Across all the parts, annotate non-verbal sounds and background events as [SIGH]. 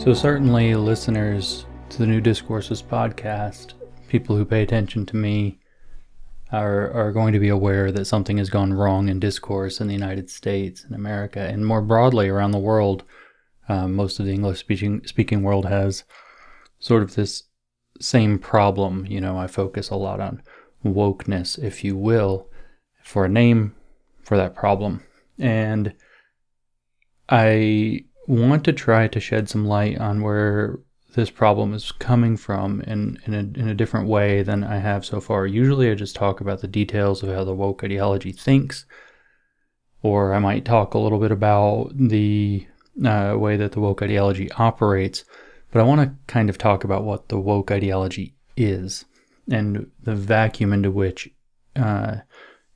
So, certainly, listeners to the New Discourses podcast, people who pay attention to me, are, are going to be aware that something has gone wrong in discourse in the United States and America, and more broadly around the world. Um, most of the English speaking speaking world has sort of this same problem. You know, I focus a lot on wokeness, if you will, for a name for that problem, and I want to try to shed some light on where this problem is coming from in, in, a, in a different way than I have so far. Usually I just talk about the details of how the woke ideology thinks, or I might talk a little bit about the uh, way that the woke ideology operates, but I want to kind of talk about what the woke ideology is and the vacuum into which uh,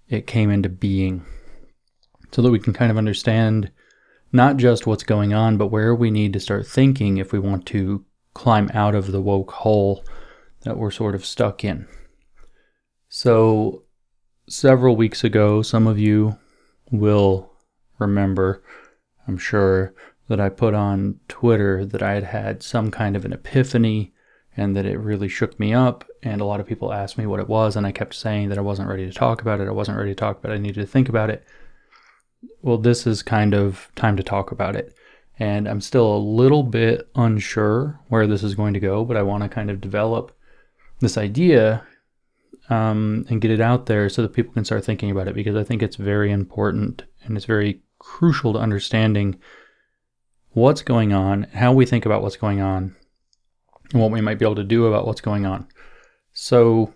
it came into being so that we can kind of understand not just what's going on, but where we need to start thinking if we want to climb out of the woke hole that we're sort of stuck in. So, several weeks ago, some of you will remember, I'm sure, that I put on Twitter that I had had some kind of an epiphany and that it really shook me up. And a lot of people asked me what it was, and I kept saying that I wasn't ready to talk about it. I wasn't ready to talk about it. I needed to think about it. Well, this is kind of time to talk about it and I'm still a little bit unsure where this is going to go, but I want to kind of develop this idea um, and get it out there so that people can start thinking about it because I think it's very important and it's very crucial to understanding what's going on, how we think about what's going on, and what we might be able to do about what's going on. So,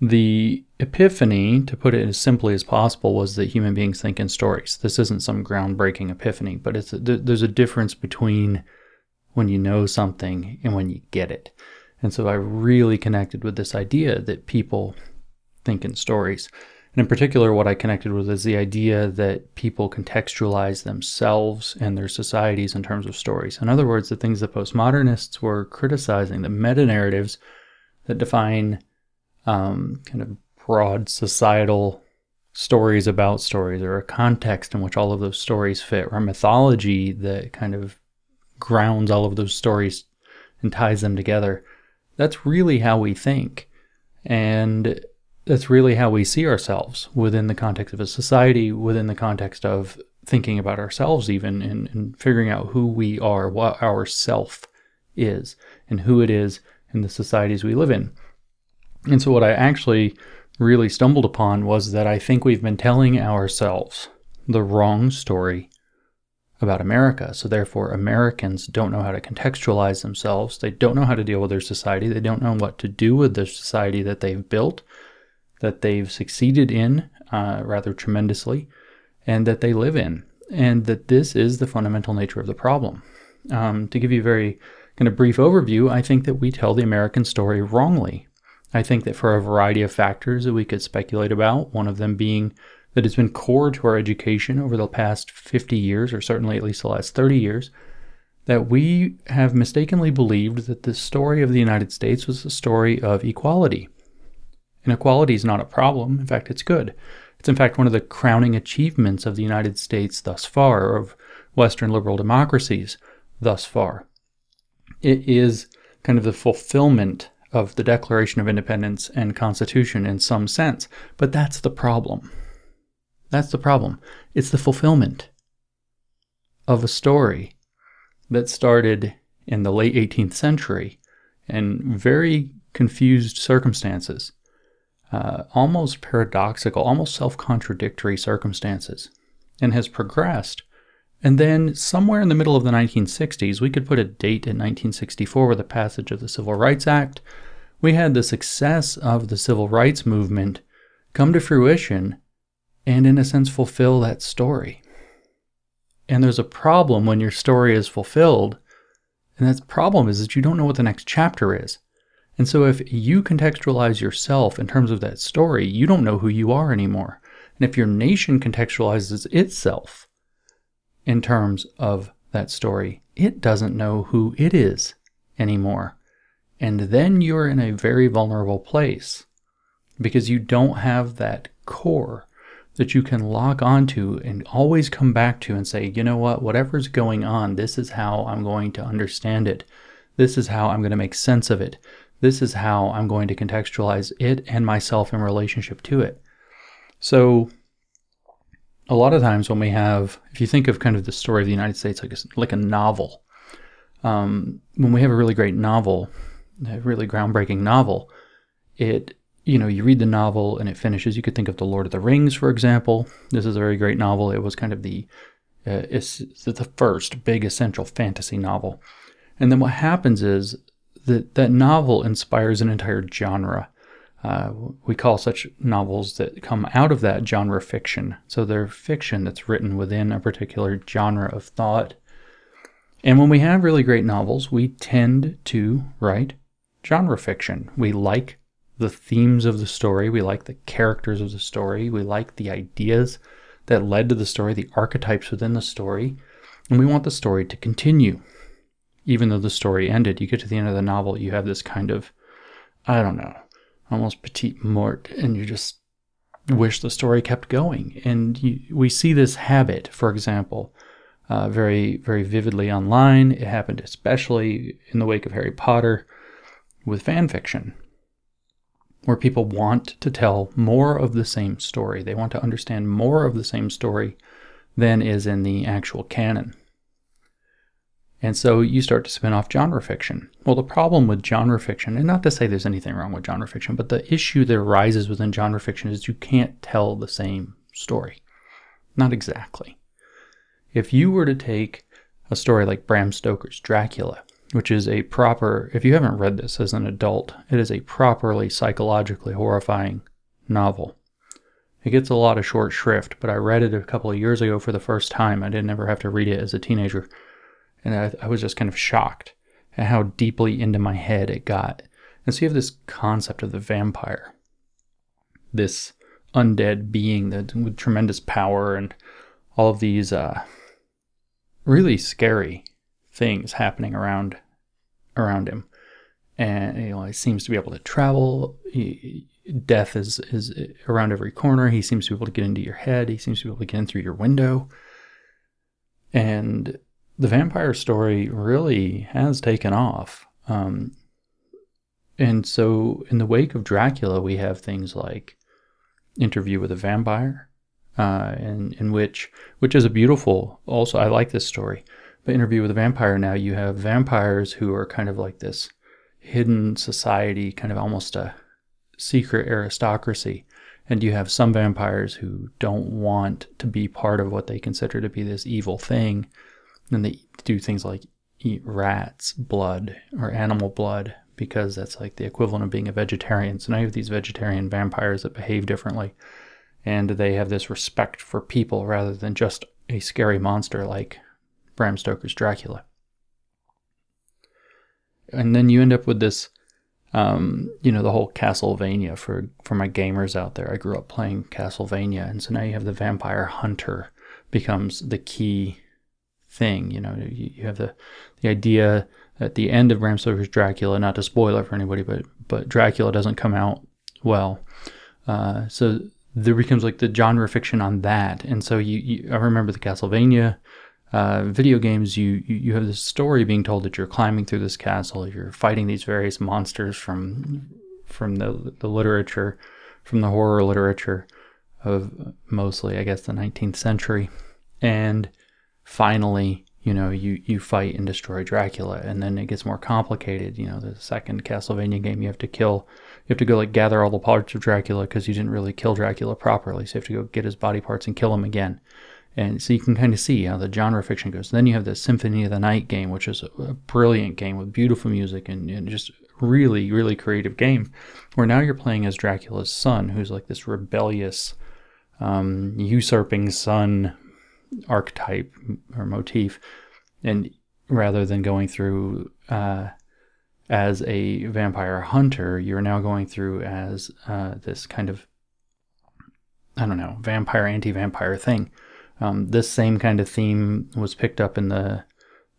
the epiphany, to put it as simply as possible, was that human beings think in stories. This isn't some groundbreaking epiphany, but it's a, there's a difference between when you know something and when you get it. And so I really connected with this idea that people think in stories. And in particular, what I connected with is the idea that people contextualize themselves and their societies in terms of stories. In other words, the things that postmodernists were criticizing, the meta narratives that define um, kind of broad societal stories about stories or a context in which all of those stories fit or a mythology that kind of grounds all of those stories and ties them together. That's really how we think. And that's really how we see ourselves within the context of a society, within the context of thinking about ourselves, even and, and figuring out who we are, what our self is, and who it is in the societies we live in. And so, what I actually really stumbled upon was that I think we've been telling ourselves the wrong story about America. So, therefore, Americans don't know how to contextualize themselves. They don't know how to deal with their society. They don't know what to do with the society that they've built, that they've succeeded in uh, rather tremendously, and that they live in. And that this is the fundamental nature of the problem. Um, to give you a very kind of brief overview, I think that we tell the American story wrongly. I think that for a variety of factors that we could speculate about, one of them being that it's been core to our education over the past 50 years, or certainly at least the last 30 years, that we have mistakenly believed that the story of the United States was a story of equality. Inequality is not a problem. In fact, it's good. It's in fact one of the crowning achievements of the United States thus far, of Western liberal democracies thus far. It is kind of the fulfillment of the Declaration of Independence and Constitution in some sense. But that's the problem. That's the problem. It's the fulfillment of a story that started in the late 18th century in very confused circumstances, uh, almost paradoxical, almost self contradictory circumstances, and has progressed. And then, somewhere in the middle of the 1960s, we could put a date in 1964 with the passage of the Civil Rights Act we had the success of the civil rights movement come to fruition and, in a sense, fulfill that story. And there's a problem when your story is fulfilled, and that problem is that you don't know what the next chapter is. And so, if you contextualize yourself in terms of that story, you don't know who you are anymore. And if your nation contextualizes itself in terms of that story, it doesn't know who it is anymore. And then you're in a very vulnerable place because you don't have that core, that you can lock onto and always come back to and say, you know what, whatever's going on, this is how I'm going to understand it. This is how I'm going to make sense of it. This is how I'm going to contextualize it and myself in relationship to it. So, a lot of times when we have, if you think of kind of the story of the United States like a, like a novel, um, when we have a really great novel, really groundbreaking novel, it you know you read the novel and it finishes. You could think of the Lord of the Rings, for example. This is a very great novel. It was kind of the uh, it's the first big essential fantasy novel, and then what happens is that that novel inspires an entire genre. Uh, we call such novels that come out of that genre fiction. So they're fiction that's written within a particular genre of thought. And when we have really great novels, we tend to write genre fiction. We like the themes of the story, we like the characters of the story, we like the ideas that led to the story, the archetypes within the story, and we want the story to continue. Even though the story ended, you get to the end of the novel, you have this kind of, I don't know, almost petite mort, and you just wish the story kept going. And you, we see this habit, for example, uh, very, very vividly online. It happened especially in the wake of Harry Potter with fan fiction, where people want to tell more of the same story. They want to understand more of the same story than is in the actual canon. And so you start to spin off genre fiction. Well, the problem with genre fiction, and not to say there's anything wrong with genre fiction, but the issue that arises within genre fiction is you can't tell the same story. Not exactly. If you were to take a story like Bram Stoker's Dracula which is a proper, if you haven't read this as an adult, it is a properly psychologically horrifying novel. It gets a lot of short shrift, but I read it a couple of years ago for the first time. I didn't ever have to read it as a teenager. And I, I was just kind of shocked at how deeply into my head it got. And so you have this concept of the vampire, this undead being that with tremendous power and all of these uh, really scary things happening around around him, and you know he seems to be able to travel. He, death is is around every corner. He seems to be able to get into your head. He seems to be able to get in through your window. And the vampire story really has taken off. Um, and so, in the wake of Dracula, we have things like Interview with a Vampire, uh, in in which which is a beautiful. Also, I like this story but Interview with a Vampire now, you have vampires who are kind of like this hidden society, kind of almost a secret aristocracy. And you have some vampires who don't want to be part of what they consider to be this evil thing. And they do things like eat rats' blood or animal blood because that's like the equivalent of being a vegetarian. So now you have these vegetarian vampires that behave differently. And they have this respect for people rather than just a scary monster like Bram Stoker's Dracula. And then you end up with this, um, you know, the whole Castlevania for for my gamers out there. I grew up playing Castlevania, and so now you have the vampire hunter becomes the key thing. You know, you, you have the the idea at the end of Bram Stoker's Dracula. Not to spoil it for anybody, but but Dracula doesn't come out well. Uh, so there becomes like the genre fiction on that, and so you, you I remember the Castlevania uh, video games, you, you have this story being told that you're climbing through this castle, you're fighting these various monsters from from the the literature, from the horror literature of mostly, I guess, the 19th century, and finally, you know, you you fight and destroy Dracula, and then it gets more complicated. You know, the second Castlevania game, you have to kill, you have to go like gather all the parts of Dracula because you didn't really kill Dracula properly, so you have to go get his body parts and kill him again. And so you can kind of see how the genre fiction goes. Then you have the Symphony of the Night game, which is a, brilliant game with beautiful music and, and just really, really creative game. Where now you're playing as Dracula's son, who's like this rebellious, um, usurping son archetype or motif. And rather than going through uh, as a vampire hunter, you're now going through as uh, this kind of, I don't know, vampire, anti vampire thing um, this same kind of theme was picked up in the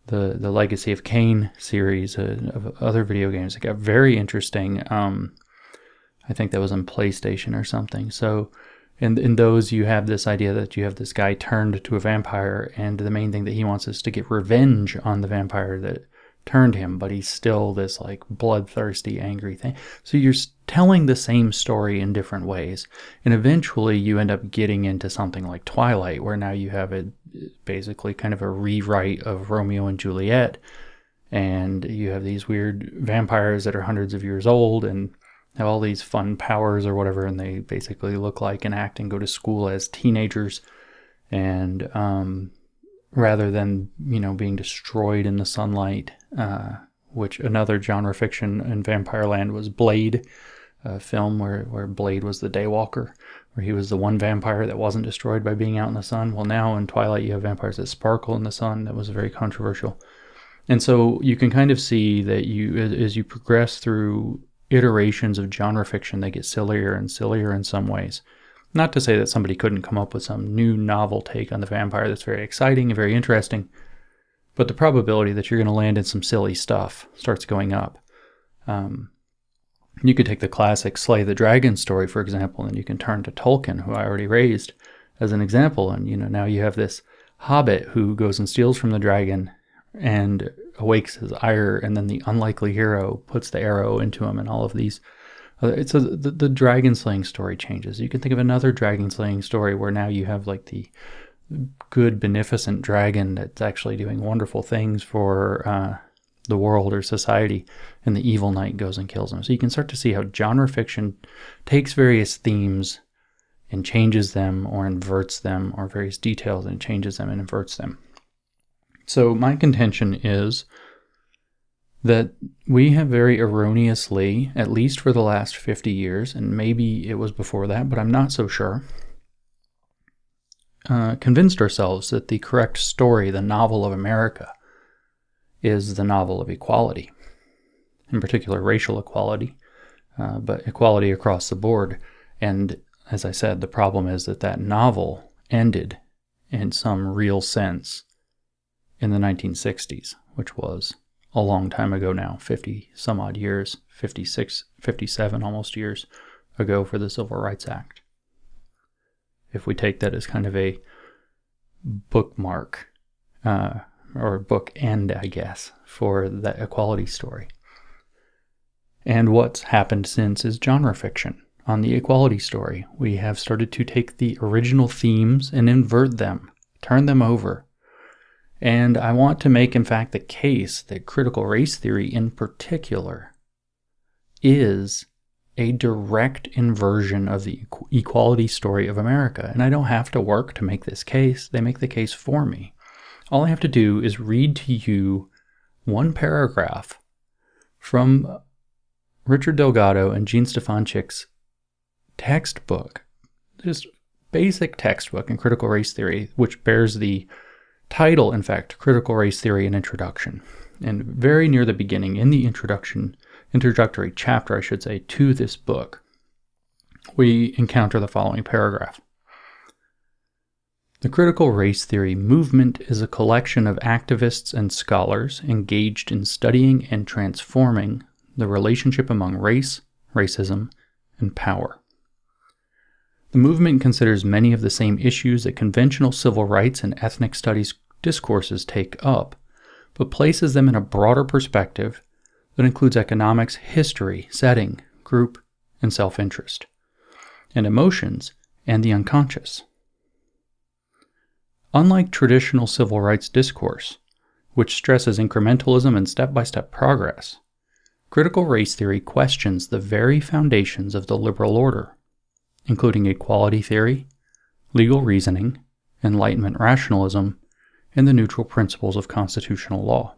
the the Legacy of Kain series uh, of other video games. It got very interesting. Um, I think that was on PlayStation or something. So And in those, you have this idea that you have this guy turned to a vampire, and the main thing that he wants is to get revenge on the vampire that turned him, but he's still this like bloodthirsty, angry thing. So you're telling the same story in different ways. And eventually you end up getting into something like Twilight, where now you have it basically kind of a rewrite of Romeo and Juliet. And you have these weird vampires that are hundreds of years old and have all these fun powers or whatever, and they basically look like and act and go to school as teenagers. And um, rather than you know being destroyed in the sunlight, uh, which another genre fiction in Vampire Land was Blade, a film where where Blade was the Daywalker, where he was the one vampire that wasn't destroyed by being out in the sun. Well, now in Twilight you have vampires that sparkle in the sun. That was very controversial. And so you can kind of see that you, as you progress through iterations of genre fiction, they get sillier and sillier in some ways. Not to say that somebody couldn't come up with some new novel take on the vampire that's very exciting and very interesting, but the probability that you're going to land in some silly stuff starts going up. Um, you could take the classic Slay the Dragon story, for example, and you can turn to Tolkien, who I already raised as an example. And you know now you have this hobbit who goes and steals from the dragon and awakes his ire, and then the unlikely hero puts the arrow into him, and all of these it's a the, the dragon slaying story changes. You can think of another dragon slaying story where now you have like the good beneficent dragon that's actually doing wonderful things for uh, the world or society, and the evil knight goes and kills him. So you can start to see how genre fiction takes various themes and changes them or inverts them, or various details and changes them and inverts them. So my contention is that we have very erroneously, at least for the last 50 years, and maybe it was before that, but I'm not so sure, uh, convinced ourselves that the correct story, the novel of America, is the novel of equality, in particular racial equality, uh, but equality across the board. And as I said, the problem is that that novel ended in some real sense in the 1960s, which was a long time ago now 50 some odd years 56 57 almost years ago for the civil rights act if we take that as kind of a bookmark uh, or book end i guess for that equality story and what's happened since is genre fiction on the equality story we have started to take the original themes and invert them turn them over and I want to make, in fact, the case that critical race theory in particular is a direct inversion of the equality story of America. And I don't have to work to make this case, they make the case for me. All I have to do is read to you one paragraph from Richard Delgado and Jean Stefancic's textbook, just basic textbook in critical race theory, which bears the title, in fact, Critical Race Theory and Introduction. And very near the beginning, in the introduction, introductory chapter, I should say, to this book, we encounter the following paragraph. The critical race theory movement is a collection of activists and scholars engaged in studying and transforming the relationship among race, racism, and power. The movement considers many of the same issues that conventional civil rights and ethnic studies discourses take up, but places them in a broader perspective that includes economics, history, setting, group, and self interest, and emotions and the unconscious. Unlike traditional civil rights discourse, which stresses incrementalism and step by step progress, critical race theory questions the very foundations of the liberal order including equality theory, legal reasoning, Enlightenment rationalism, and the neutral principles of constitutional law.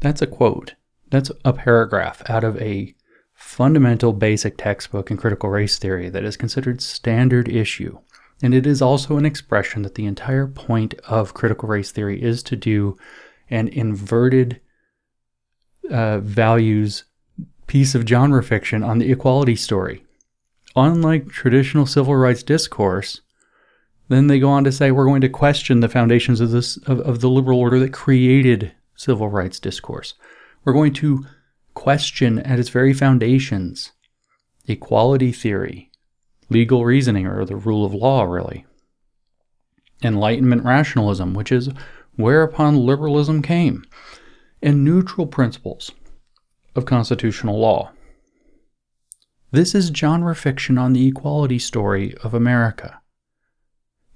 That's a quote. That's a paragraph out of a fundamental basic textbook in critical race theory that is considered standard issue. And it is also an expression that the entire point of critical race theory is to do an inverted uh, values piece of genre fiction on the equality story unlike traditional civil rights discourse, then they go on to say we're going to question the foundations of this of, of the liberal order that created civil rights discourse. We're going to question at its very foundations equality theory, legal reasoning or the rule of law, really. Enlightenment rationalism, which is whereupon liberalism came, and neutral principles of constitutional law. This is genre fiction on the equality story of America.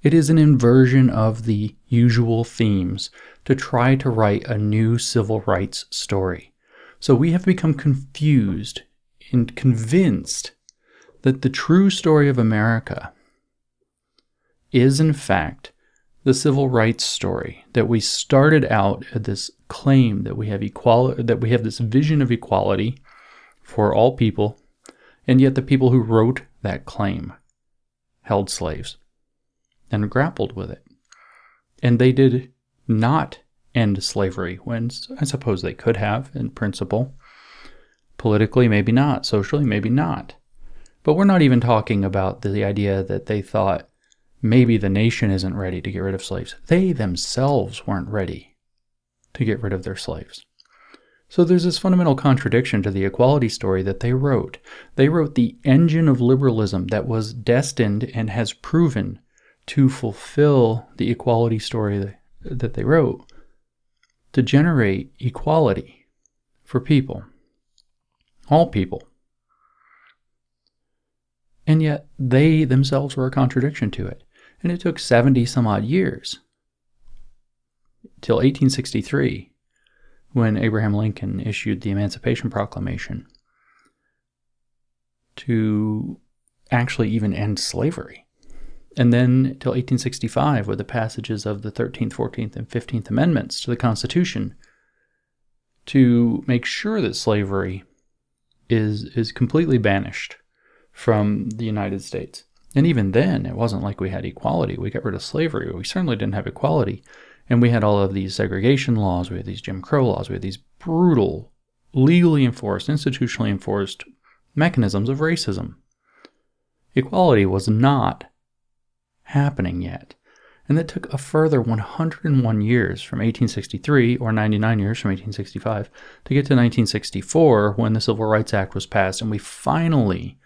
It is an inversion of the usual themes to try to write a new civil rights story. So we have become confused and convinced that the true story of America is, in fact, the civil rights story that we started out at this claim that we have equality that we have this vision of equality for all people and yet the people who wrote that claim held slaves and grappled with it. And they did not end slavery when I suppose they could have in principle. Politically maybe not. Socially maybe not. But we're not even talking about the idea that they thought maybe the nation isn't ready to get rid of slaves. They themselves weren't ready to get rid of their slaves. So there's this fundamental contradiction to the equality story that they wrote. They wrote the engine of liberalism that was destined and has proven to fulfill the equality story that they wrote to generate equality for people, all people. And yet they themselves were a contradiction to it. And it took 70 some odd years till 1863 when Abraham Lincoln issued the Emancipation Proclamation to actually even end slavery. And then till 1865 with the passages of the 13th, 14th, and 15th Amendments to the Constitution to make sure that slavery is, is completely banished from the United States. And even then, it wasn't like we had equality. We got rid of slavery. We certainly didn't have equality. And we had all of these segregation laws. We had these Jim Crow laws. We had these brutal, legally enforced, institutionally enforced mechanisms of racism. Equality was not happening yet. And that took a further 101 years from 1863, or 99 years from 1865, to get to 1964 when the Civil Rights Act was passed. And we finally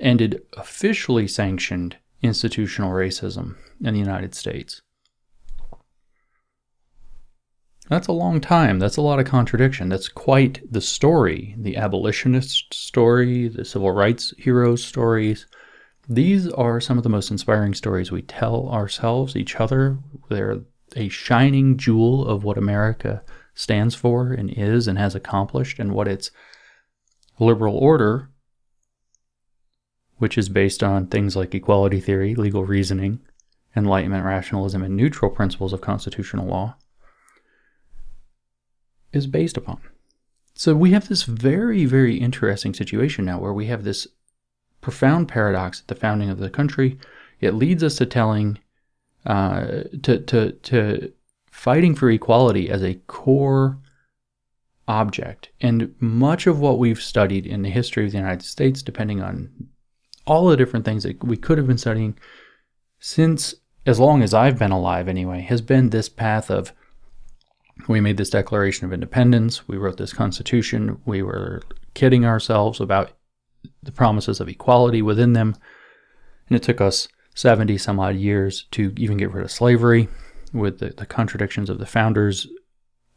ended officially sanctioned institutional racism in the United States. That's a long time. That's a lot of contradiction. That's quite the story the abolitionist story, the civil rights heroes stories. These are some of the most inspiring stories we tell ourselves, each other. They're a shining jewel of what America stands for and is and has accomplished, and what its liberal order which is based on things like equality theory, legal reasoning, enlightenment rationalism, and neutral principles of constitutional law, is based upon. So we have this very, very interesting situation now where we have this profound paradox at the founding of the country. It leads us to telling, uh, to, to, to fighting for equality as a core object. And much of what we've studied in the history of the United States, depending on all the different things that we could have been studying since as long as I've been alive anyway, has been this path of we made this Declaration of Independence, we wrote this Constitution, we were kidding ourselves about the promises of equality within them, and it took us 70 some odd years to even get rid of slavery with the, the contradictions of the founders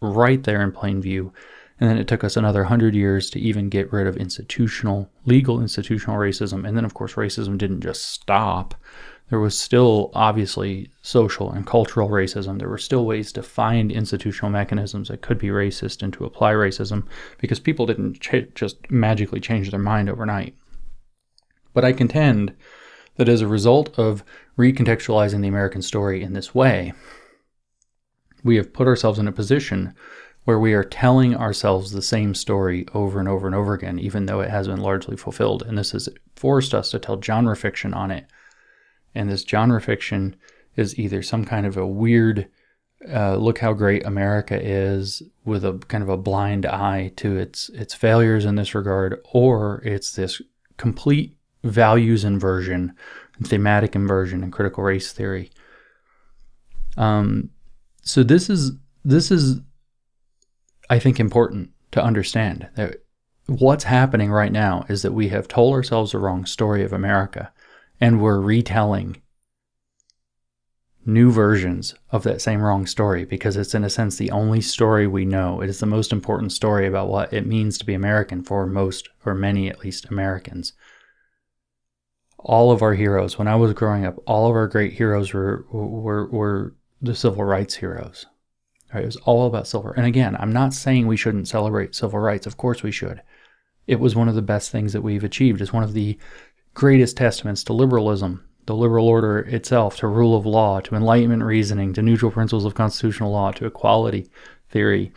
right there in plain view. And then it took us another 100 years to even get rid of institutional, legal institutional racism. And then, of course, racism didn't just stop. There was still obviously social and cultural racism. There were still ways to find institutional mechanisms that could be racist and to apply racism because people didn't ch- just magically change their mind overnight. But I contend that as a result of recontextualizing the American story in this way, we have put ourselves in a position where we are telling ourselves the same story over and over and over again, even though it has been largely fulfilled. And this has forced us to tell genre fiction on it. And this genre fiction is either some kind of a weird, uh, look how great America is, with a kind of a blind eye to its its failures in this regard, or it's this complete values inversion, thematic inversion, and critical race theory. Um, so this is this is I think, important to understand that what's happening right now is that we have told ourselves the wrong story of America. and we're retelling new versions of that same wrong story because it's in a sense the only story we know. It is the most important story about what it means to be American for most or many at least Americans. All of our heroes, when I was growing up, all of our great heroes were were were the civil rights heroes. Right? It was all about silver. And again, I'm not saying we shouldn't celebrate civil rights. Of course we should. It was one of the best things that we've achieved. It's one of the greatest testaments to liberalism the liberal order itself, to rule of law, to enlightenment reasoning, to neutral principles of constitutional law, to equality theory.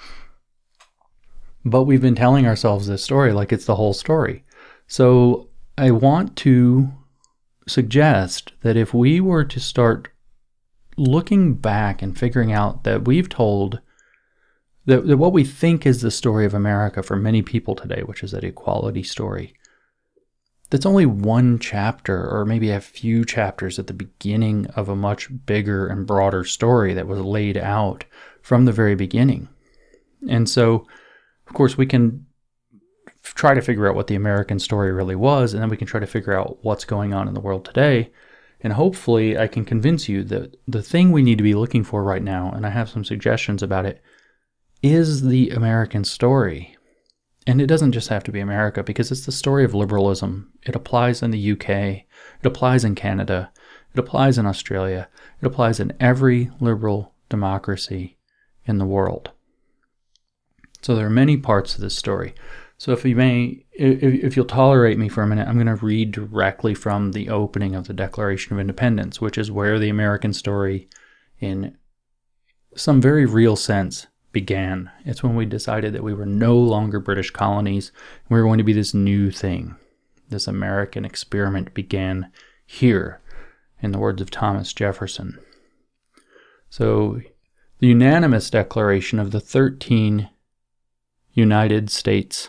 But we've been telling ourselves this story like it's the whole story. So I want to suggest that if we were to start looking back and figuring out that we've told that, that what we think is the story of America for many people today, which is that equality story, that's only one chapter or maybe a few chapters at the beginning of a much bigger and broader story that was laid out from the very beginning. And so, of course, we can try to figure out what the American story really was, and then we can try to figure out what's going on in the world today. And hopefully, I can convince you that the thing we need to be looking for right now, and I have some suggestions about it, is the American story. And it doesn't just have to be America because it's the story of liberalism. It applies in the UK, it applies in Canada, it applies in Australia, it applies in every liberal democracy in the world. So there are many parts of this story. So if you may, if, if you'll tolerate me for a minute, I'm going to read directly from the opening of the Declaration of Independence, which is where the American story, in some very real sense, began. It's when we decided that we were no longer British colonies. We were going to be this new thing. This American experiment began here, in the words of Thomas Jefferson. So, the unanimous declaration of the 13 United States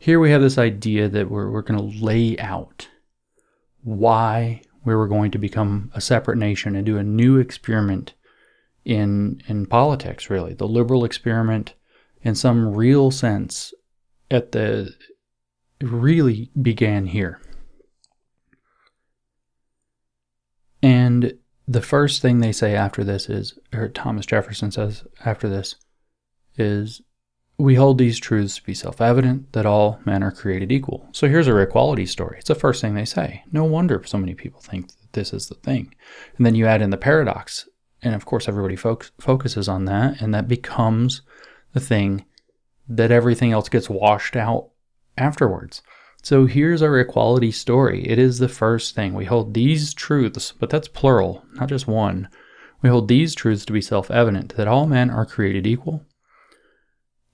here we have this idea that we're, we're going to lay out why we were going to become a separate nation and do a new experiment in in politics really. The liberal experiment in some real sense at the really began here. And the first thing they say after this is or Thomas Jefferson says after this is we hold these truths to be self evident that all men are created equal. So here's our equality story. It's the first thing they say. No wonder so many people think that this is the thing. And then you add in the paradox and of course, everybody fo- focuses on that, and that becomes the thing that everything else gets washed out afterwards. So here's our equality story. It is the first thing. We hold these truths, but that's plural, not just one. We hold these truths to be self evident that all men are created equal,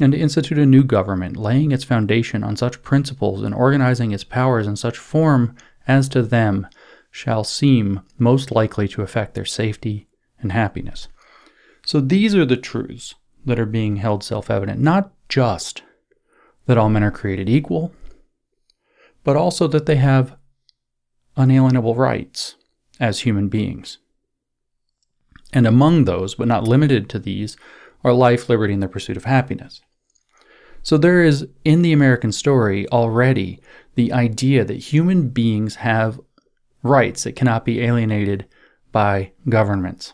and to institute a new government, laying its foundation on such principles and organizing its powers in such form as to them shall seem most likely to affect their safety and happiness. So these are the truths that are being held self evident, not just that all men are created equal, but also that they have unalienable rights as human beings. And among those, but not limited to these, are life, liberty, and the pursuit of happiness. So there is in the American story already the idea that human beings have rights that cannot be alienated by governments.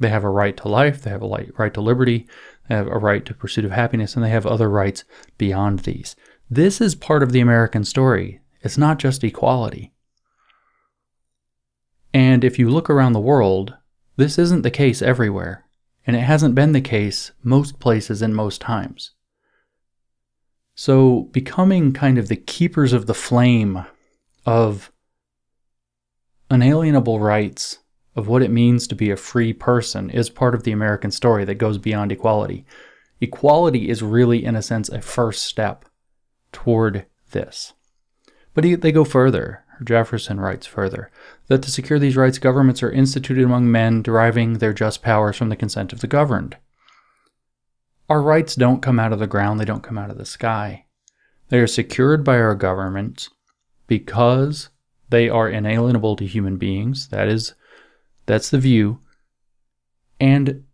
They have a right to life, they have a right to liberty, they have a right to pursuit of happiness, and they have other rights beyond these. This is part of the American story. It's not just equality. And if you look around the world, This isn't the case everywhere, and it hasn't been the case most places and most times. So, becoming kind of the keepers of the flame of unalienable rights, of what it means to be a free person, is part of the American story that goes beyond equality. Equality is really, in a sense, a first step toward this. But they go further. Jefferson writes further that to secure these rights, governments are instituted among men, deriving their just powers from the consent of the governed. Our rights don't come out of the ground, they don't come out of the sky. They are secured by our governments because they are inalienable to human beings. That is that's the view. And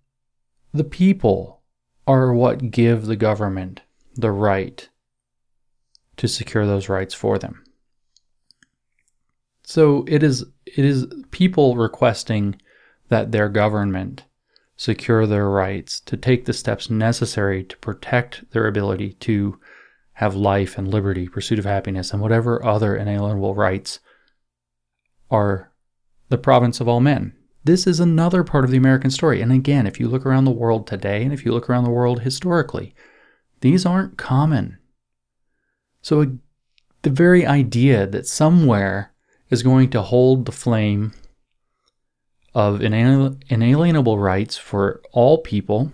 the people are what give the government the right to secure those rights for them. So it is it is people requesting that their government secure their rights to take the steps necessary to protect their ability to have life and liberty, pursuit of happiness, and whatever other inalienable rights are the province of all men. This is another part of the American story. And again, if you look around the world today and if you look around the world historically, these aren't common. So the very idea that somewhere is going to hold the flame of inalienable rights for all people,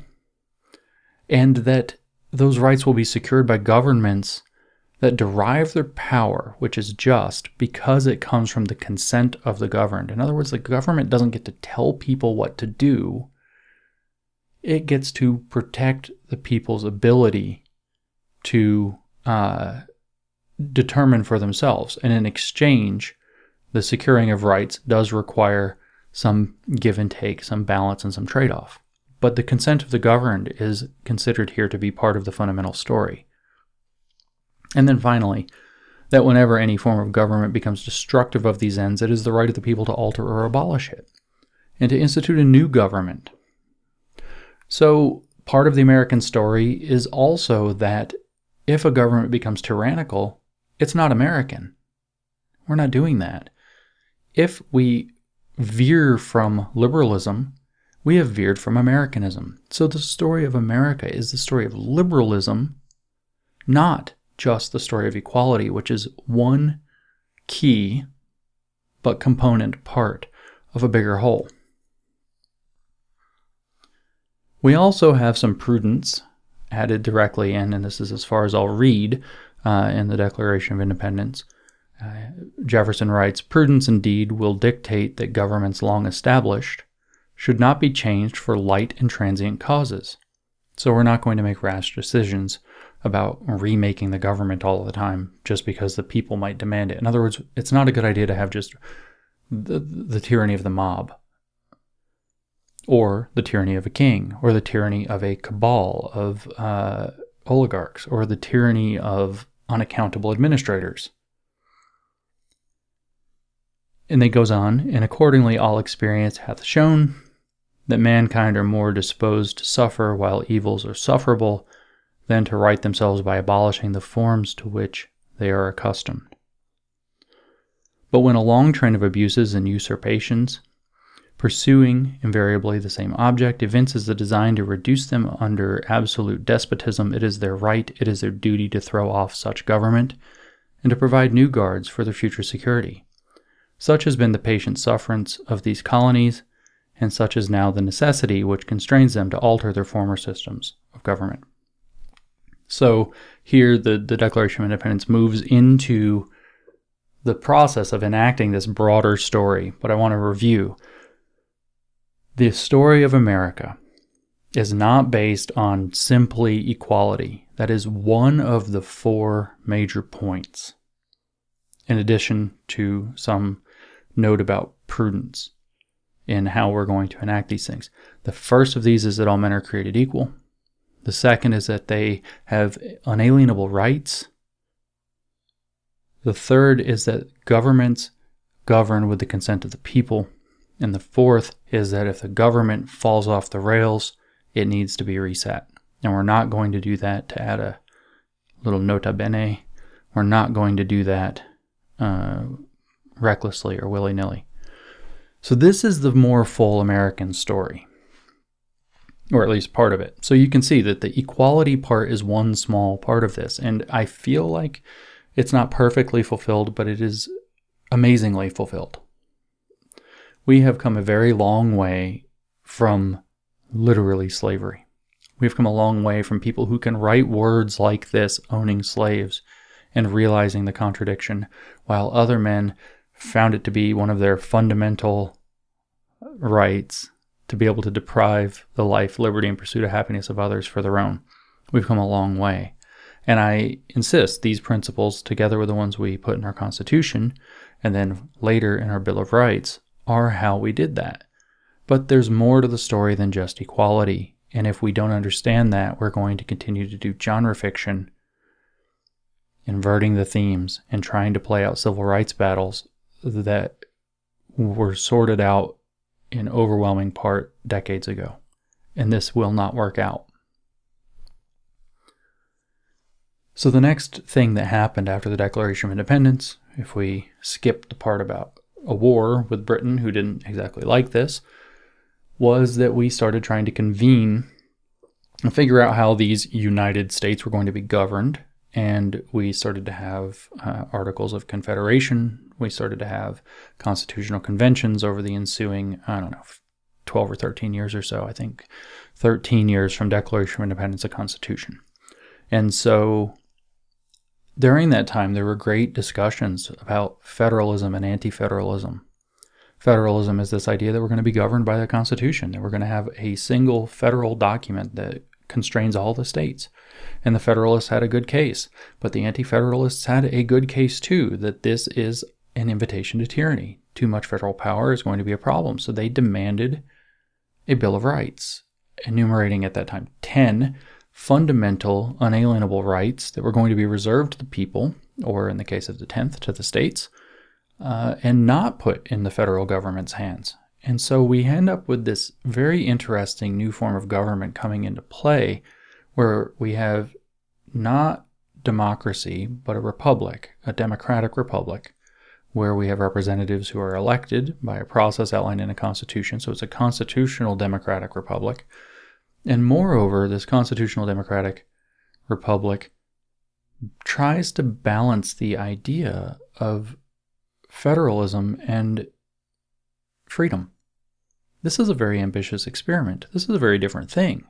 and that those rights will be secured by governments that derive their power, which is just, because it comes from the consent of the governed. In other words, the government doesn't get to tell people what to do, it gets to protect the people's ability to uh, determine for themselves. And in exchange, the securing of rights does require some give and take, some balance, and some trade off. But the consent of the governed is considered here to be part of the fundamental story. And then finally, that whenever any form of government becomes destructive of these ends, it is the right of the people to alter or abolish it, and to institute a new government. So, part of the American story is also that if a government becomes tyrannical, it's not American. We're not doing that if we veer from liberalism, we have veered from Americanism. So the story of America is the story of liberalism, not just the story of equality, which is one key but component part of a bigger whole. We also have some prudence added directly in, and this is as far as I'll read uh, in the Declaration of Independence. Uh, Jefferson writes Prudence indeed will dictate that governments long established should not be changed for light and transient causes. So we're not going to make rash decisions about remaking the government all the time just because the people might demand it. In other words, it's not a good idea to have just the, the tyranny of the mob or the tyranny of a king or the tyranny of a cabal of uh, oligarchs or the tyranny of unaccountable administrators. And it goes on, and accordingly all experience hath shown that mankind are more disposed to suffer while evils are sufferable than to right themselves by abolishing the forms to which they are accustomed. But when a long train of abuses and usurpations, pursuing invariably the same object, evinces the design to reduce them under absolute despotism, it is their right, it is their duty to throw off such government, and to provide new guards for their future security. Such has been the patient sufferance of these colonies, and such is now the necessity which constrains them to alter their former systems of government. So here the, the Declaration of Independence moves into the process of enacting this broader story, but I want to review. The story of America is not based on simply equality. That is one of the four major points, in addition to some note about prudence in how we're going to enact these things. The first of these is that all men are created equal. The second is that they have unalienable rights. The third is that governments govern with the consent of the people. And the fourth is that if the government falls off the rails, it needs to be reset. And we're not going to do that to add a little nota bene. We're not going to do that uh, recklessly or willy nilly. So, this is the more full American story, or at least part of it. So, you can see that the equality part is one small part of this. And I feel like it's not perfectly fulfilled, but it is amazingly fulfilled. We have come a very long way from literally slavery. We've come a long way from people who can write words like this, owning slaves, and realizing the contradiction, while other men found it to be one of their fundamental rights to be able to deprive the life, liberty, and pursuit of happiness of others for their own. We've come a long way. And I insist these principles, together with the ones we put in our Constitution and then later in our Bill of Rights, are how we did that. But there's more to the story than just equality. And if we don't understand that, we're going to continue to do genre fiction, inverting the themes and trying to play out civil rights battles that were sorted out in overwhelming part decades ago. And this will not work out. So, the next thing that happened after the Declaration of Independence, if we skip the part about a war with Britain, who didn't exactly like this, was that we started trying to convene and figure out how these United States were going to be governed. And we started to have uh, Articles of Confederation. We started to have constitutional conventions over the ensuing, I don't know, 12 or 13 years or so. I think 13 years from Declaration of Independence to Constitution. And so during that time, there were great discussions about federalism and anti federalism. Federalism is this idea that we're going to be governed by the Constitution, that we're going to have a single federal document that constrains all the states. And the Federalists had a good case, but the Anti Federalists had a good case too that this is an invitation to tyranny. Too much federal power is going to be a problem. So they demanded a Bill of Rights, enumerating at that time 10 fundamental, unalienable rights that were going to be reserved to the people, or in the case of the 10th, to the states, uh, and not put in the federal government's hands. And so we end up with this very interesting new form of government coming into play where we have not democracy, but a republic, a democratic republic, where we have representatives who are elected by a process outlined in a constitution. So it's a constitutional democratic republic and moreover, this constitutional democratic republic tries to balance the idea of federalism and freedom. This is a very ambitious experiment. This is a very different thing.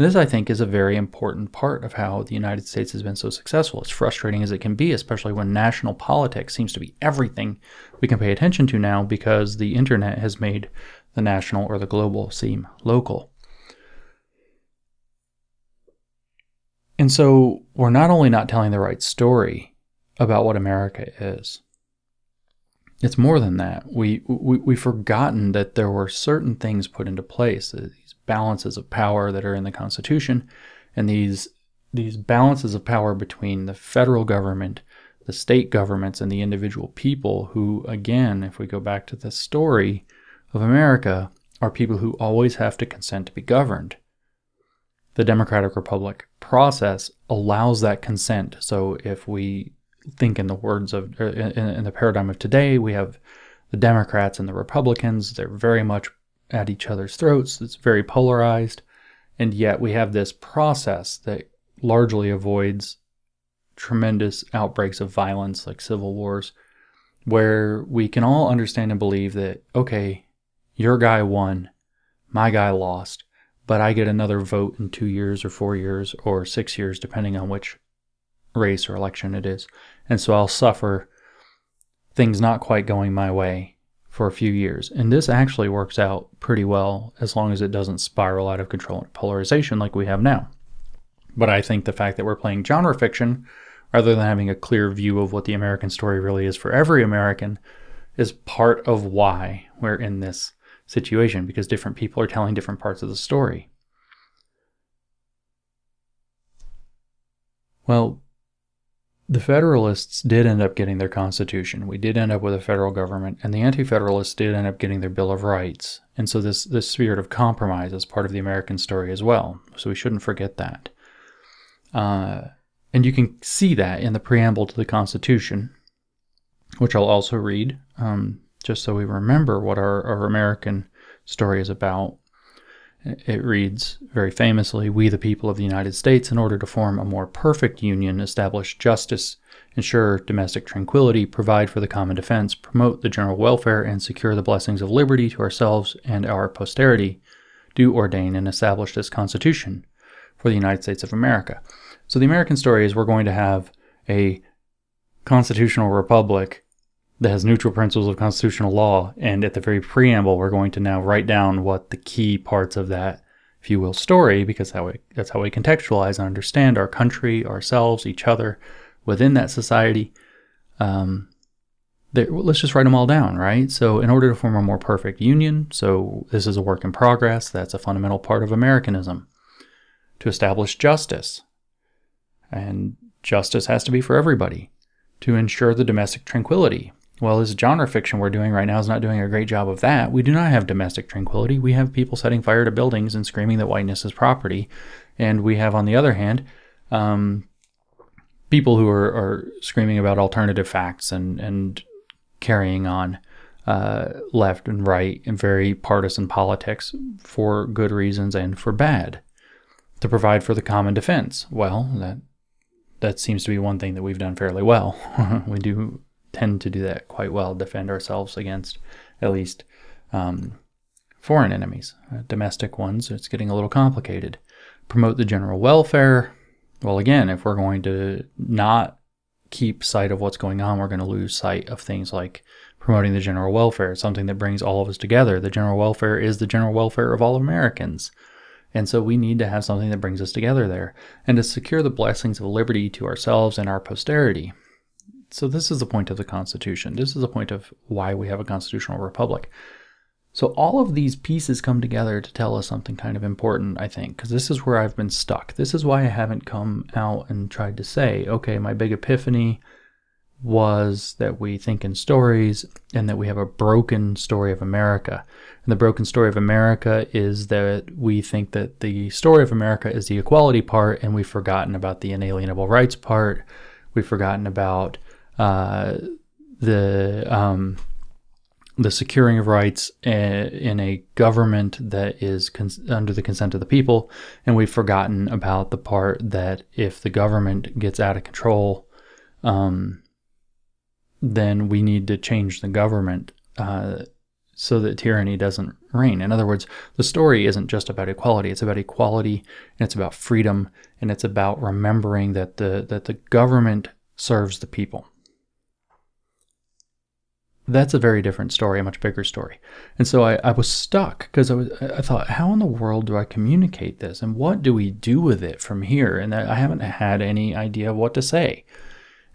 And this, I think, is a very important part of how the United States has been so successful. As frustrating as it can be, especially when national politics seems to be everything we can pay attention to now because the internet has made the national or the global seem local. And so we're not only not telling the right story about what America is, it's more than that. We, we, we've forgotten that there were certain things put into place, balances of power that are in the Constitution, and these, these balances of power between the federal government, the state governments, and the individual people who, again, if we go back to the story of America, are people who always have to consent to be governed the Democratic Republic process allows that consent. So if we think in the words of in, in, the paradigm of today, we have the Democrats and the Republicans. They're very much at each other's throats. It's very polarized, and yet we have this process that largely avoids tremendous outbreaks of violence like civil wars, where we can all understand and believe that okay, your guy won, my guy lost but I get another vote in two years or four years or six years, depending on which race or election it is. And so I'll suffer things not quite going my way for a few years. And this actually works out pretty well as long as it doesn't spiral out of control and polarization like we have now. But I think the fact that we're playing genre fiction rather than having a clear view of what the American story really is for every American is part of why we're in this situation because different people are telling different parts of the story. Well, the Federalists did end up getting their Constitution. We did end up with a federal government, and the Anti Federalists did end up getting their Bill of Rights. And so, this, this spirit of compromise is part of the American story as well. So, we shouldn't forget that. Uh, and you can see that in the preamble to the Constitution, which I'll also read. Um, just so we remember what our, our American story is about. It reads very famously We, the people of the United States, in order to form a more perfect union, establish justice, ensure domestic tranquility, provide for the common defense, promote the general welfare, and secure the blessings of liberty to ourselves and our posterity, do ordain and establish this Constitution for the United States of America. So the American story is we're going to have a constitutional republic that has neutral principles of constitutional law. And at the very preamble, we're going to now write down what the key parts of that, if you will, story, because that's how we contextualize and understand our country, ourselves, each other within that society. Um, let's just write them all down, right? So, in order to form a more perfect union, so this is a work in progress, that's a fundamental part of Americanism. To establish justice, and justice has to be for everybody. To ensure the domestic tranquility, well, this genre fiction we're doing right now is not doing a great job of that. We do not have domestic tranquility. We have people setting fire to buildings and screaming that whiteness is property. And we have, on the other hand, um, people who are, are, screaming about alternative facts and, and carrying on uh, left and right in very partisan politics for good reasons and for bad to provide for the common defense. Well, that that seems to be one thing that we've done fairly well. [LAUGHS] we do tend to do that quite well, defend ourselves against at least um, foreign enemies. Uh, domestic ones, it's getting a little complicated. Promote the general welfare. Well, again, if we're going to not keep sight of what's going on, we're going to lose sight of things like promoting the general welfare, something that brings all of us together. The general welfare is the general welfare of all Americans. And so we need to have something that brings us together there and to secure the blessings of liberty to ourselves and our posterity. So, this is the point of the Constitution. This is the point of why we have a constitutional republic. So, all of these pieces come together to tell us something kind of important, I think, because this is where I've been stuck. This is why I haven't come out and tried to say, okay, my big epiphany was that we think in stories and that we have a broken story of America. And the broken story of America is that we think that the story of America is the equality part, and we've forgotten about the inalienable rights part. We've forgotten about uh, the um, the securing of rights in a government that is cons- under the consent of the people, and we've forgotten about the part that if the government gets out of control, um, then we need to change the government uh, so that tyranny doesn't reign. In other words, the story isn't just about equality; it's about equality, and it's about freedom, and it's about remembering that the that the government serves the people that's a very different story, a much bigger story. And so I, I was stuck because I was I thought, how in the world do I communicate this, and what do we do with it from here? And I haven't had any idea what to say.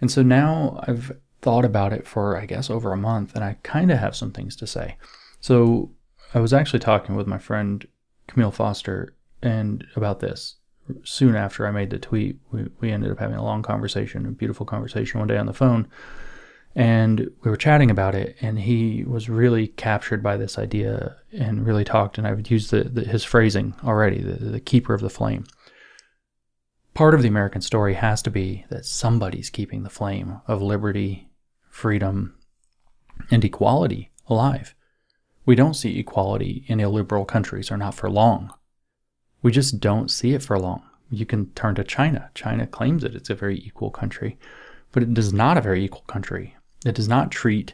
And so now I've thought about it for I guess over a month, and I kind of have some things to say. So I was actually talking with my friend Camille Foster and about this soon after I made the tweet. We we ended up having a long conversation, a beautiful conversation one day on the phone and we were chatting about it and he was really captured by this idea and really talked and i've used the, the, his phrasing already the, the keeper of the flame. Part of the american story has to be that somebody's keeping the flame of liberty freedom and equality alive. We don't see equality in illiberal countries or not for long. We just don't see it for long. You can turn to china. China claims it it's a very equal country but it is not a very equal country it does not treat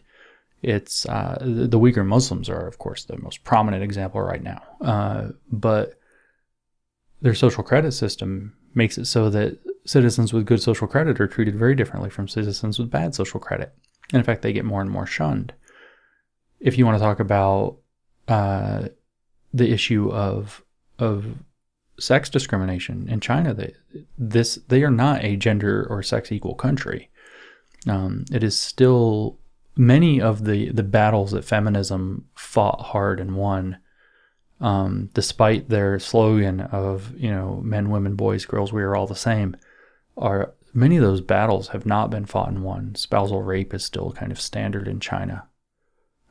its uh, the Uyghur Muslims are of course the most prominent example right now, uh, but their social credit system makes it so that citizens with good social credit are treated very differently from citizens with bad social credit. And in fact, they get more and more shunned. If you want to talk about uh, the issue of of sex discrimination in China, they, this they are not a gender or sex equal country um, it is still many of the the battles that feminism fought hard and won, um, despite their slogan of you know men, women, boys, girls, we are all the same. Are many of those battles have not been fought and won. Spousal rape is still kind of standard in China.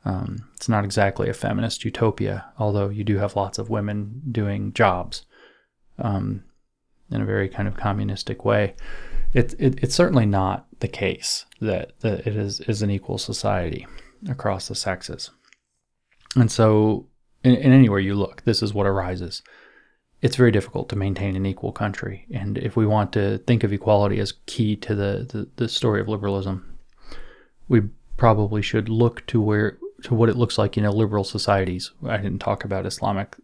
Um, it's not exactly a feminist utopia, although you do have lots of women doing jobs um, in a very kind of communistic way it, it, it's certainly not the case that, that it is, is an equal society. across the sexes. And so, in, in anywhere you look, this is what arises. It's very difficult to maintain an equal country. And if we want to think of equality as key to the, the, the story of liberalism, we probably should look to where to what it looks like in liberal societies. I didn't talk about Islamic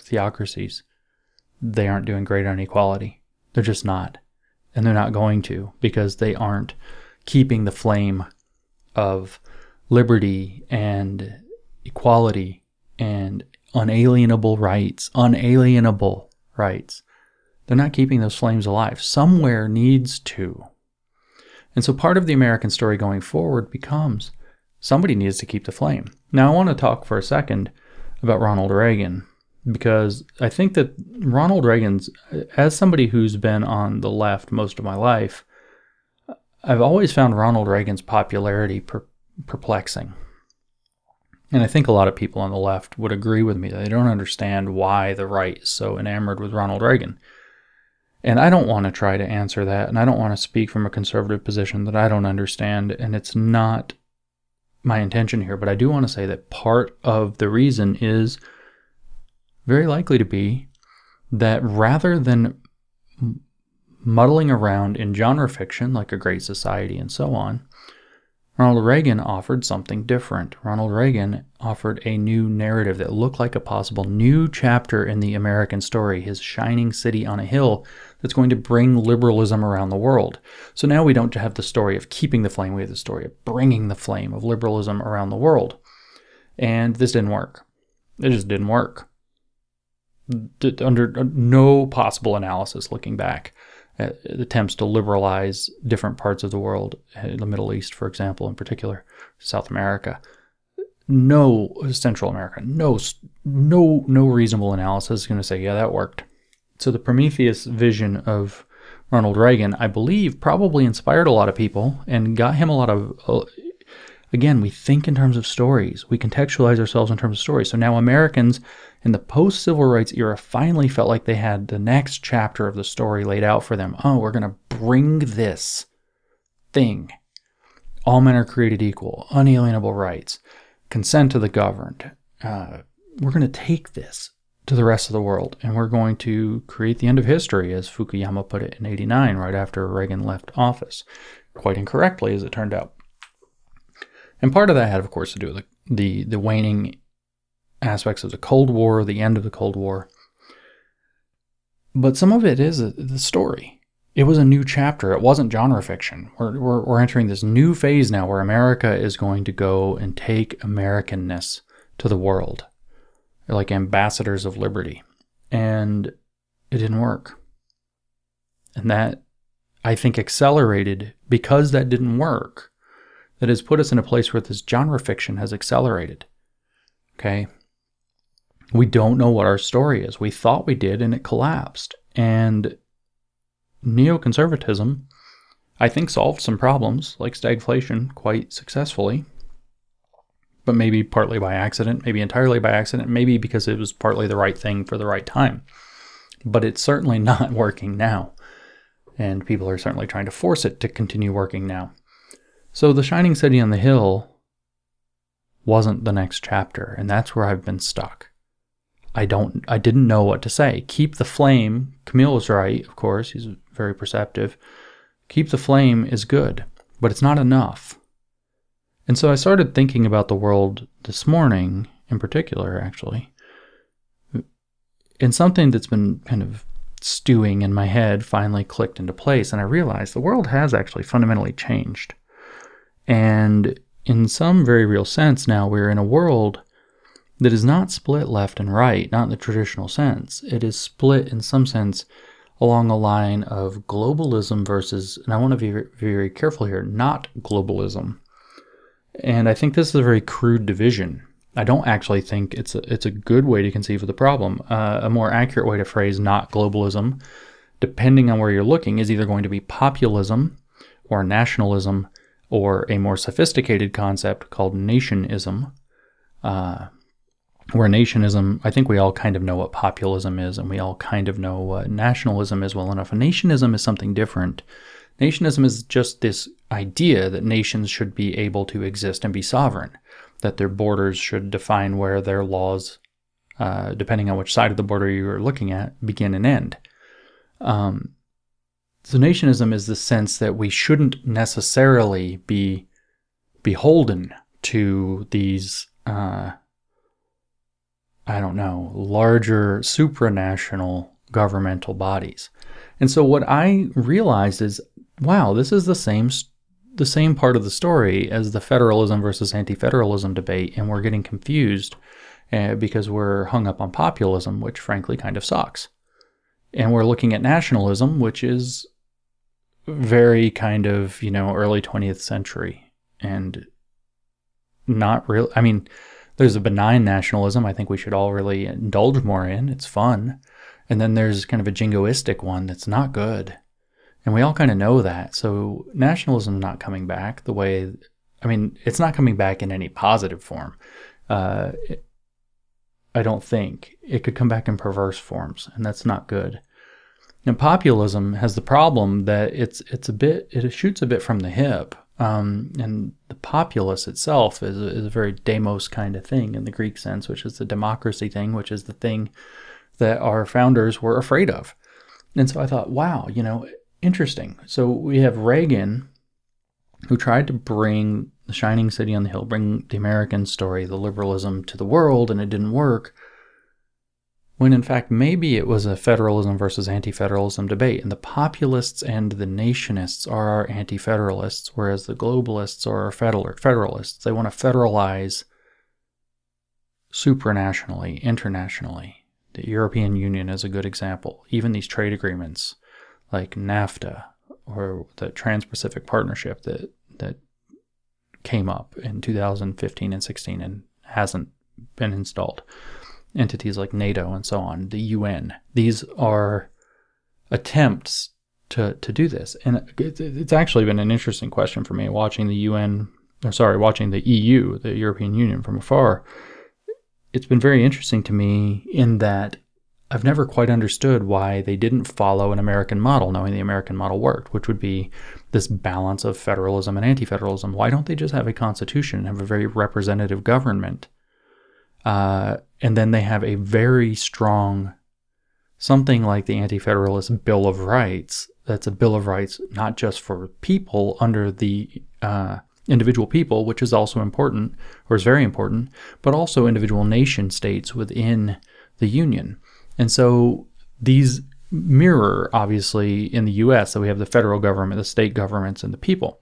theocracies. They aren't doing great on equality. They're just not. And they're not going to because they aren't keeping the flame of liberty and equality and unalienable rights, unalienable rights. They're not keeping those flames alive. Somewhere needs to. And so part of the American story going forward becomes somebody needs to keep the flame. Now, I want to talk for a second about Ronald Reagan because I think that Ronald Reagan's, as somebody who's been on the left most of my life, I've always found Ronald Reagan's popularity per- perplexing. And I think a lot of people on the left would agree with me they don't understand why the right is so enamored with Ronald Reagan. And I don't want to try to answer that, and I don't want to speak from a conservative position that I don't understand, and it's not my intention here, but I do want to say that part of the reason is very likely to be that rather than muddling around in genre fiction like A Great Society and so on, Ronald Reagan offered something different. Ronald Reagan offered a new narrative that looked like a possible new chapter in the American story, his shining city on a hill that's going to bring liberalism around the world. So now we don't have the story of keeping the flame, we have the story of bringing the flame of liberalism around the world. And this didn't work. It just didn't work. Under no possible analysis looking back. Uh, attempts to liberalize different parts of the world, uh, the Middle East, for example, in particular, South America. No Central America, no no no reasonable analysis is going to say, yeah, that worked. So the Prometheus vision of Ronald Reagan, I believe, probably inspired a lot of people and got him a lot of. Uh, again, we think in terms of stories. We contextualize ourselves in terms of stories. So now Americans in the post civil rights era finally felt like they had the next chapter of the story laid out for them. Oh, we're going to bring this thing. All men are created equal, unalienable rights, consent to the governed. Uh, we're going to take this to the rest of the world and we're going to create the end of history, as Fukuyama put it in 89, right after Reagan left office. Quite incorrectly, as it turned out. And part of that had, of course, to do with the, the, the waning aspects of the Cold War, the end of the Cold War. But some of it is the story. It was a new chapter. It wasn't genre fiction. We're, we're, we're entering this new phase now where America is going to go and take Americanness to the world. They're like ambassadors of liberty. And it didn't work. And that, I think, accelerated because that didn't work. That has put us in a place where this genre fiction has accelerated. Okay? We don't know what our story is. We thought we did and it collapsed. And neoconservatism, I think, solved some problems like stagflation quite successfully, but maybe partly by accident, maybe entirely by accident, maybe because it was partly the right thing for the right time. But it's certainly [LAUGHS] not working now. And people are certainly trying to force it to continue working now. So the Shining City on the Hill wasn't the next chapter, and that's where I've been stuck. I don't I didn't know what to say. Keep the flame. Camille was right, of course. He's very perceptive. Keep the flame is good, but it's not enough. And so I started thinking about the world this morning in particular actually. And something that's been kind of stewing in my head finally clicked into place and I realized the world has actually fundamentally changed. And in some very real sense now we're in a world that is not split left and right, not in the traditional sense. It is split in some sense along a line of globalism versus, and I want to be very, careful here, not globalism. And I think this is a very crude division. I don't actually think it's a, it's a good way to conceive of the problem. Uh, a more accurate way to phrase not globalism, depending on where you're looking, is either going to be populism or nationalism or a more sophisticated concept called nationism. Uh, where nationism, I think we all kind of know what populism is and we all kind of know what nationalism is well enough. And nationism is something different. Nationism is just this idea that nations should be able to exist and be sovereign, that their borders should define where their laws, uh, depending on which side of the border you're looking at, begin and end. Um, so, nationism is the sense that we shouldn't necessarily be beholden to these, uh, I don't know, larger supranational governmental bodies. And so, what I realized is wow, this is the same the same part of the story as the federalism versus anti-federalism debate, and we're getting confused uh, because we're hung up on populism, which frankly kind of sucks. And we're looking at nationalism, which is very kind of you know early 20th century and not real. I mean, there's a benign nationalism I think we should all really indulge more in. It's fun. And then there's kind of a jingoistic one that's not good and we all kind of know that. So nationalism not coming back the way, I mean, it's not coming back in any positive form. Uh, I don't think it could come back in perverse forms, and that's not good. And populism has the problem that it's it's a bit it shoots a bit from the hip, um, and the populace itself is is a very demos kind of thing in the Greek sense, which is the democracy thing, which is the thing that our founders were afraid of. And so I thought, wow, you know, interesting. So we have Reagan, who tried to bring the Shining City on the Hill, bring the American story, the liberalism to the world, and it didn't work. When in fact, maybe it was a federalism versus anti federalism debate, and the populists and the nationists are our anti federalists, whereas the globalists are our federalists. They want to federalize supranationally, internationally. The European Union is a good example. Even these trade agreements like NAFTA or the Trans-Pacific Partnership that that came up in 2015 and 16 and hasn't been installed. Entities like NATO and so on, the UN. These are attempts to to do this, and it's actually been an interesting question for me watching the UN. Or sorry, watching the EU, the European Union from afar. It's been very interesting to me in that I've never quite understood why they didn't follow an American model, knowing the American model worked, which would be this balance of federalism and anti federalism. Why don't they just have a constitution and have a very representative government? Uh, and then they have a very strong, something like the Anti Federalist Bill of Rights. That's a Bill of Rights not just for people under the uh, individual people, which is also important, or is very important, but also individual nation states within the Union. And so these mirror, obviously, in the US, so we have the federal government, the state governments, and the people.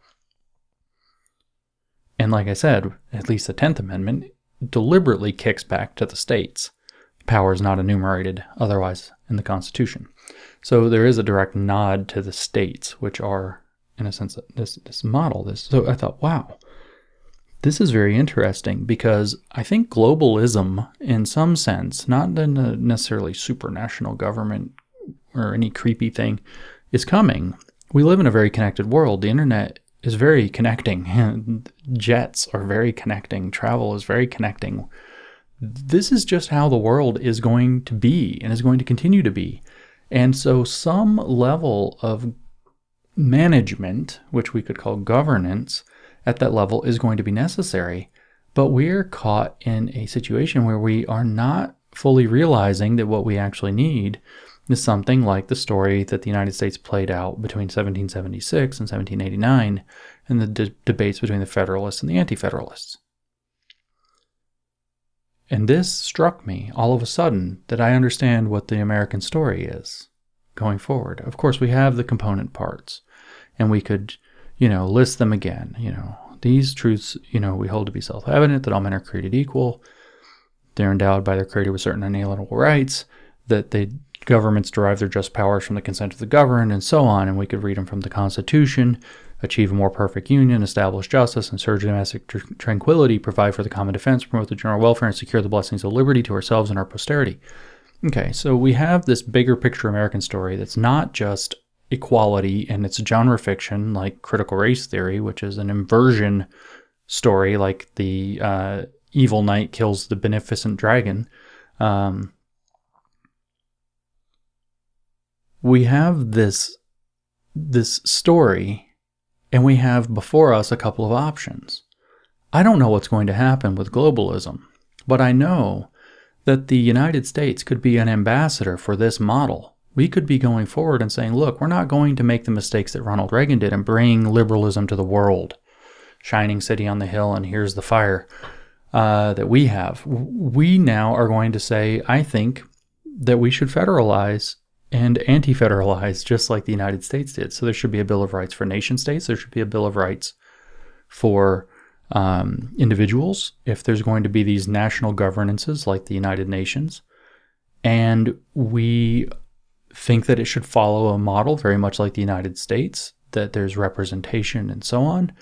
And like I said, at least the 10th Amendment deliberately kicks back to the states. Power is not enumerated otherwise in the Constitution. So there is a direct nod to the states, which are, in a sense, this, this model. This. So I thought, wow, this is very interesting because I think globalism, in some sense, not in a necessarily supranational government or any creepy thing, is coming. We live in a very connected world. The internet is very connecting. [LAUGHS] Jets are very connecting. Travel is very connecting. This is just how the world is going to be and is going to continue to be. And so, some level of management, which we could call governance, at that level is going to be necessary. But we're caught in a situation where we are not fully realizing that what we actually need is something like the story that the United States played out between 1776 and 1789 and the de- debates between the Federalists and the Anti Federalists. And this struck me all of a sudden that I understand what the American story is going forward. Of course, we have the component parts, and we could you know, list them again. You know, these truths, you know, we hold to be self evident that all men are created equal. They're endowed by their creator with certain inalienable rights, that they governments derive their just powers from the consent of the governed, and so on. And we could read them from the Constitution achieve a more perfect union, establish justice, and domestic tr- tranquility, provide for the common defense, promote the general welfare, and secure the blessings of liberty to ourselves and our posterity. Okay, so we have this bigger picture American story that's not just equality and it's genre fiction like critical race theory which is an inversion story like the uh, evil knight kills the beneficent dragon um, we have this this story and we have before us a couple of options. I don't know what's going to happen with globalism, but I know that the United States could be an ambassador for this model. We could be going forward and saying, look, we're not going to make the mistakes that Ronald Reagan did and bring liberalism to the world. Shining city on the hill, and here's the fire uh, that we have. We now are going to say, I think that we should federalize and anti federalize just like the United States did. So there should be a Bill of Rights for nation states, there should be a Bill of Rights for um, individuals if there's going to be these national governances like the United Nations. And we think that it should follow a model very much like the United States, that there's representation and so on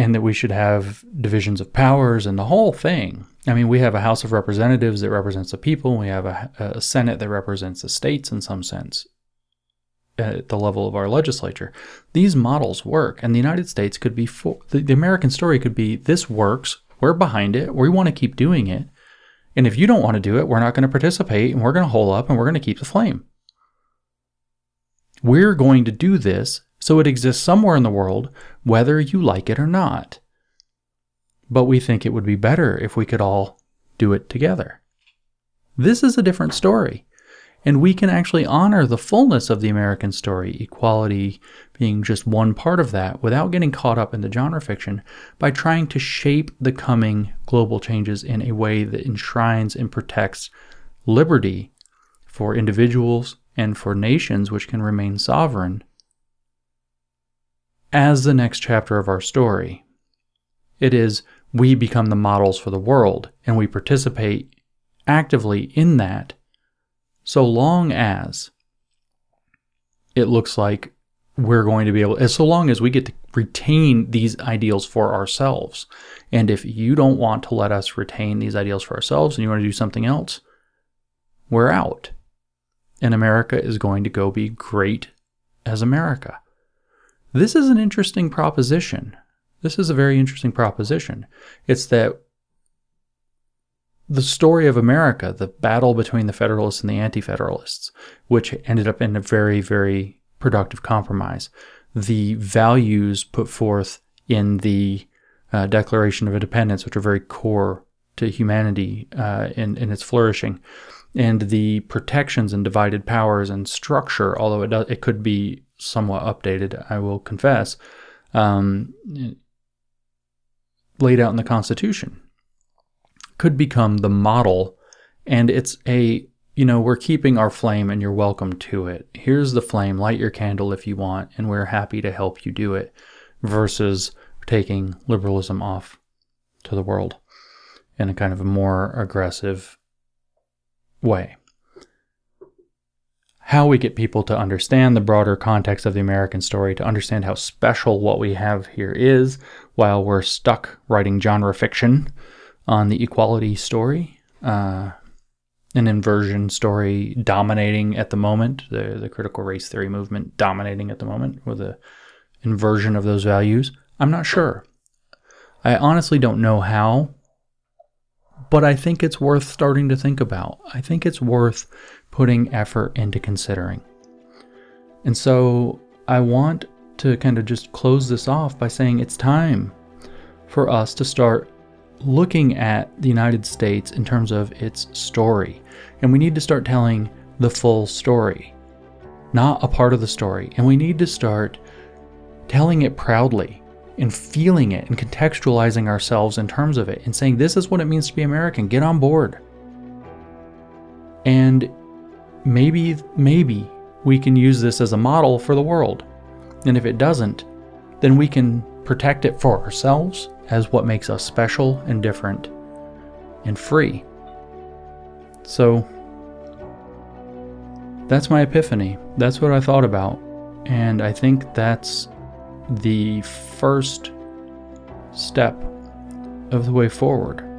and that we should have divisions of powers and the whole thing. I mean, we have a House of Representatives that represents the people, we have a, a Senate that represents the states in some sense uh, at the level of our legislature. These models work, and the United States could be for the, the American story could be this works, we're behind it, we want to keep doing it. And if you don't want to do it, we're not going to participate and we're going to hole up and we're going to keep the flame. We're going to do this so it exists somewhere in the world, whether you like it or not. But we think it would be better if we could all do it together. This is a different story. And we can actually honor the fullness of the American story, equality being just one part of that, without getting caught up in the genre fiction, by trying to shape the coming global changes in a way that enshrines and protects liberty for individuals and for nations which can remain sovereign as the next chapter of our story. It is we become the models for the world and we participate actively in that so long as it looks like we're going to be able so long as we get to retain these ideals for ourselves. And if you don't want to let us retain these ideals for ourselves and you want to do something else we're out. And america is going to go be great as america this is an interesting proposition. This is a very interesting proposition. It's that the story of America, the battle between the Federalists and the Anti Federalists, which ended up in a very, very productive compromise, the values put forth in the uh, Declaration of Independence, which are very core to humanity uh, in, in its flourishing, and the protections and divided powers and structure, although it, does, it could be somewhat updated, I will confess, um, laid out in the Constitution, could become the model. And it's a, you know, we're keeping our flame and you're welcome to it. Here's the flame, light your candle if you want, and we're happy to help you do it, versus taking liberalism off to the world in a kind of a more aggressive way how we get people to understand the broader context of the American story, to understand how special what we have here is, while we're stuck writing genre fiction on the equality story, uh, an inversion story dominating at the moment, the, the critical race theory movement dominating at the moment with a inversion of those values. I'm not sure. I honestly don't know how, but I think it's worth starting to think about. I think it's worth putting effort into considering. And so I want to kind of just close this off by saying it's time for us to start looking at the United States in terms of its story. And we need to start telling the full story, not a part of the story. And we need to start telling it proudly and feeling it and contextualizing ourselves in terms of it and saying, this is what it means to be American. Get on board. And maybe, maybe we can use this as a model for the world. And if it doesn't, then we can protect it for ourselves as what makes us special and different and free. So, that's my epiphany. That's what I thought about. And I think that's the first step of the way forward.